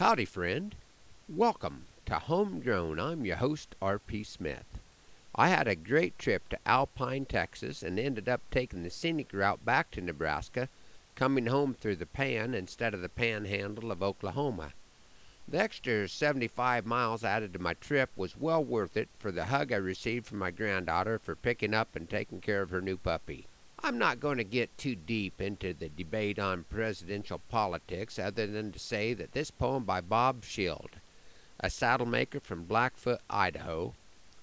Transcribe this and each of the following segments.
Howdy, friend. Welcome to Homegrown. I'm your host, R.P. Smith. I had a great trip to Alpine, Texas, and ended up taking the scenic route back to Nebraska, coming home through the Pan instead of the panhandle of Oklahoma. The extra 75 miles added to my trip was well worth it for the hug I received from my granddaughter for picking up and taking care of her new puppy. I'm not going to get too deep into the debate on presidential politics other than to say that this poem by Bob Shield, a saddle maker from Blackfoot, Idaho,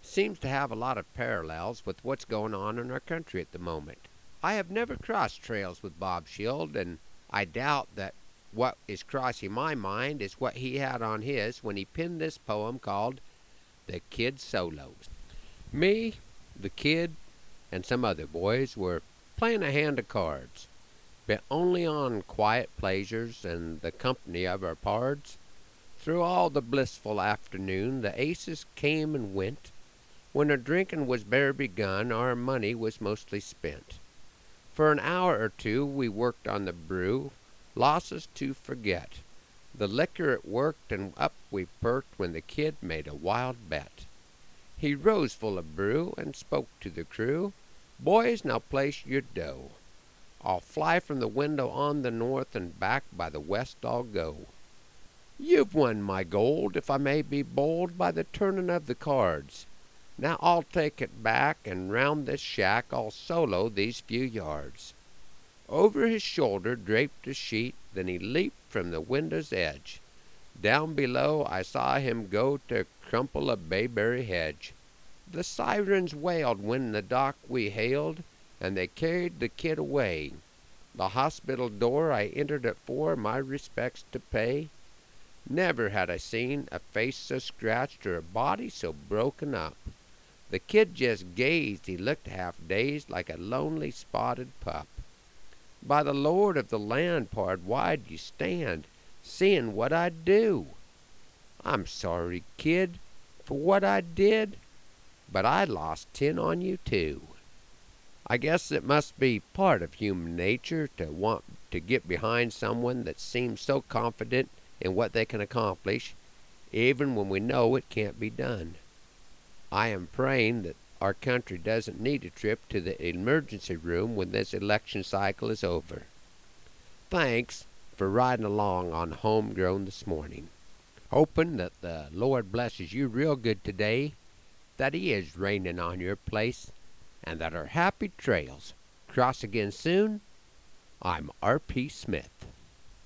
seems to have a lot of parallels with what's going on in our country at the moment. I have never crossed trails with Bob Shield, and I doubt that what is crossing my mind is what he had on his when he penned this poem called The Kid Solos. Me, the kid, and some other boys were playing a hand of cards, bent only on quiet pleasures and the company of our pards. Through all the blissful afternoon the aces came and went. When our drinking was bare begun, our money was mostly spent. For an hour or two we worked on the brew, losses to forget. The liquor it worked, and up we perked when the kid made a wild bet. He rose full of brew and spoke to the crew. Boys, now place your dough. I'll fly from the window on the north, and back by the west I'll go. You've won my gold, if I may be bold, by the turnin' of the cards. Now I'll take it back, and round this shack I'll solo these few yards. Over his shoulder draped a sheet, then he leaped from the window's edge. Down below I saw him go to crumple a bayberry hedge. The sirens wailed when the doc we hailed, and they carried the kid away. The hospital door I entered at four, my respects to pay. Never had I seen a face so scratched or a body so broken up. The kid just gazed, he looked half dazed like a lonely spotted pup. By the Lord of the land, pard, why'd you stand, seeing what I'd do? I'm sorry, kid, for what I did but I lost ten on you too. I guess it must be part of human nature to want to get behind someone that seems so confident in what they can accomplish, even when we know it can't be done. I am praying that our country doesn't need a trip to the emergency room when this election cycle is over. Thanks for riding along on Homegrown this morning. Hoping that the Lord blesses you real good today that he is raining on your place, and that our happy trails cross again soon, I'm R.P. Smith.